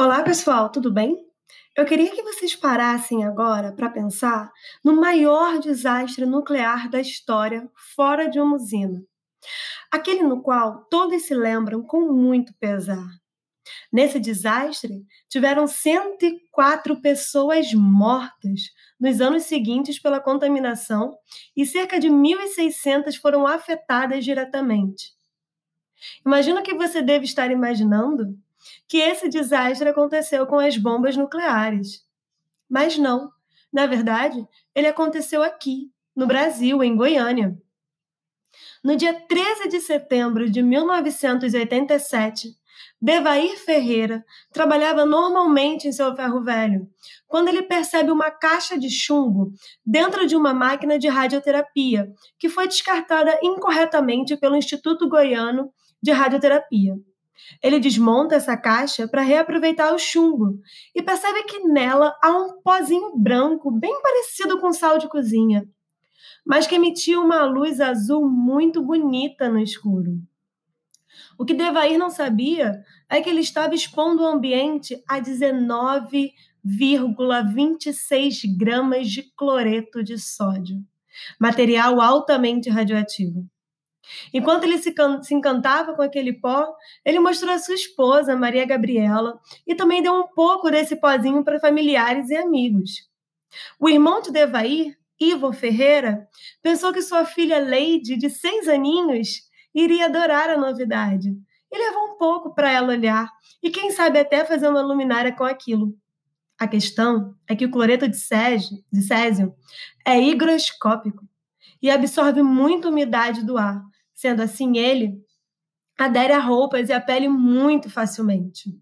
Olá, pessoal, tudo bem? Eu queria que vocês parassem agora para pensar no maior desastre nuclear da história fora de uma usina. Aquele no qual todos se lembram com muito pesar. Nesse desastre, tiveram 104 pessoas mortas nos anos seguintes pela contaminação e cerca de 1.600 foram afetadas diretamente. Imagina o que você deve estar imaginando que esse desastre aconteceu com as bombas nucleares. Mas não. Na verdade, ele aconteceu aqui, no Brasil, em Goiânia. No dia 13 de setembro de 1987, Devair Ferreira trabalhava normalmente em seu ferro velho, quando ele percebe uma caixa de chumbo dentro de uma máquina de radioterapia, que foi descartada incorretamente pelo Instituto Goiano de Radioterapia. Ele desmonta essa caixa para reaproveitar o chumbo e percebe que nela há um pozinho branco, bem parecido com sal de cozinha, mas que emitia uma luz azul muito bonita no escuro. O que Devair não sabia é que ele estava expondo o ambiente a 19,26 gramas de cloreto de sódio, material altamente radioativo. Enquanto ele se, se, encantava com aquele pó, ele mostrou a sua esposa, Maria Gabriela, e também deu um pouco desse pozinho para familiares e amigos. O irmão de Devair, Ivo Ferreira, pensou que sua filha Leide, de seis aninhos, iria adorar a novidade. E levou um pouco para ela olhar, e quem sabe até fazer uma luminária com aquilo. A questão é que o cloreto de césio, de césio é higroscópico e absorve muita umidade do ar, Sendo assim, ele adere a roupas e a pele muito facilmente.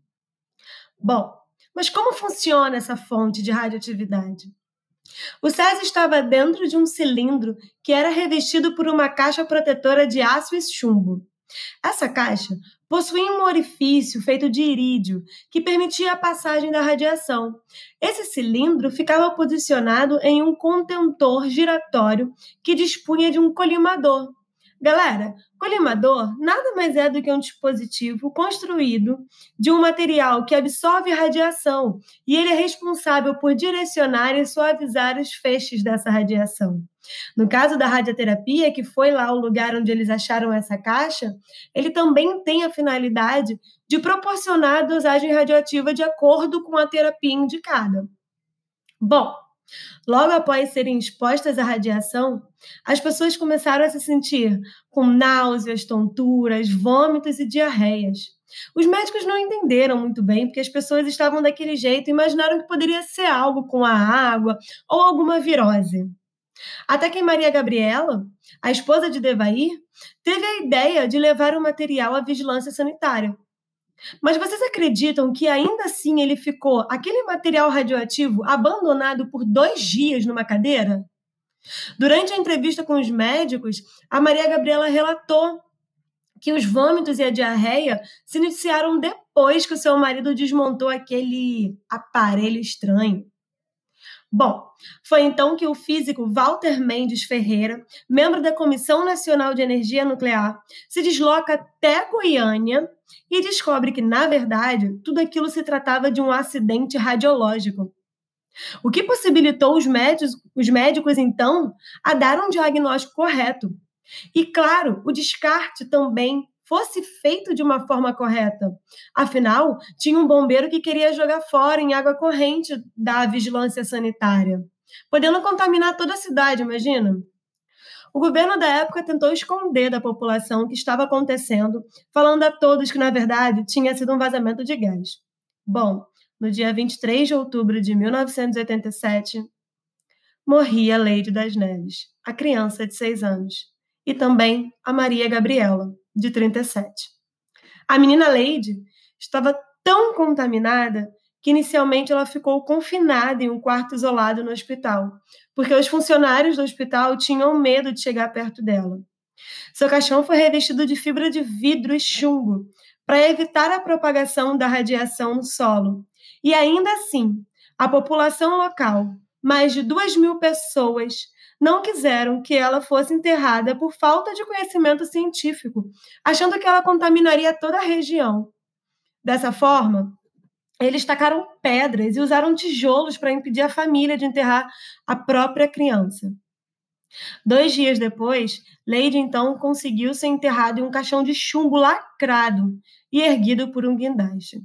Bom, mas como funciona essa fonte de radioatividade? O Césio estava dentro de um cilindro que era revestido por uma caixa protetora de aço e chumbo. Essa caixa possuía um orifício feito de irídio que permitia a passagem da radiação. Esse cilindro ficava posicionado em um contentor giratório que dispunha de um colimador, Galera, colimador nada mais é do que um dispositivo construído de um material que absorve radiação e ele é responsável por direcionar e suavizar os feixes dessa radiação. No caso da radioterapia, que foi lá o lugar onde eles acharam essa caixa, ele também tem a finalidade de proporcionar a dosagem radioativa de acordo com a terapia indicada. Bom, Logo após serem expostas à radiação, as pessoas começaram a se sentir com náuseas, tonturas, vômitos e diarreias. Os médicos não entenderam muito bem porque as pessoas estavam daquele jeito e imaginaram que poderia ser algo com a água ou alguma virose. Até que Maria Gabriela, a esposa de Devair, teve a ideia de levar o material à vigilância sanitária. Mas vocês acreditam que ainda assim ele ficou, aquele material radioativo, abandonado por dois dias numa cadeira? Durante a entrevista com os médicos, a Maria Gabriela relatou que os vômitos e a diarreia se iniciaram depois que o seu marido desmontou aquele aparelho estranho. Bom, foi então que o físico Walter Mendes Ferreira, membro da Comissão Nacional de Energia Nuclear, se desloca até Goiânia e descobre que, na verdade, tudo aquilo se tratava de um acidente radiológico. O que possibilitou os médicos, os médicos, então, a dar um diagnóstico correto. E, claro, o descarte também fosse feito de uma forma correta. Afinal, tinha um bombeiro que queria jogar fora em água corrente da vigilância sanitária, podendo contaminar toda a cidade, imagina? O governo da época tentou esconder da população o que estava acontecendo, falando a todos que, na verdade, tinha sido um vazamento de gás. Bom, no dia 23 de outubro de 1987, morria Leide das Neves, a criança de seis anos, e também a Maria Gabriela, de 37. A menina Leide estava tão contaminada que inicialmente ela ficou confinada em um quarto isolado no hospital, porque os funcionários do hospital tinham medo de chegar perto dela. Seu caixão foi revestido de fibra de vidro e chumbo para evitar a propagação da radiação no solo. E ainda assim, a população local, mais de duas mil pessoas, não quiseram que ela fosse enterrada por falta de conhecimento científico, achando que ela contaminaria toda a região. Dessa forma, eles tacaram pedras e usaram tijolos para impedir a família de enterrar a própria criança. Dois dias depois, Lady então conseguiu ser enterrado em um caixão de chumbo lacrado e erguido por um guindaste.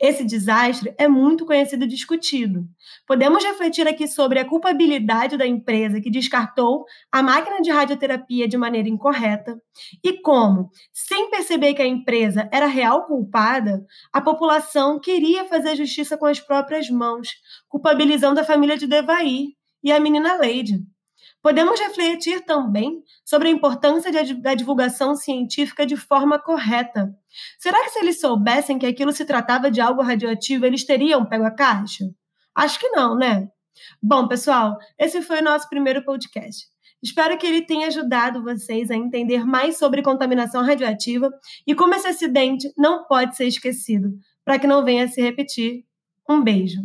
Esse desastre é muito conhecido e discutido. Podemos refletir aqui sobre a culpabilidade da empresa que descartou a máquina de radioterapia de maneira incorreta e como, sem perceber que a empresa era real culpada, a população queria fazer justiça com as próprias mãos, culpabilizando a família de Devair e a menina Lady. Podemos refletir também sobre a importância da divulgação científica de forma correta. Será que se eles soubessem que aquilo se tratava de algo radioativo, eles teriam pego a caixa? Acho que não, né? Bom, pessoal, esse foi o nosso primeiro podcast. Espero que ele tenha ajudado vocês a entender mais sobre contaminação radioativa e como esse acidente não pode ser esquecido, para que não venha a se repetir. Um beijo.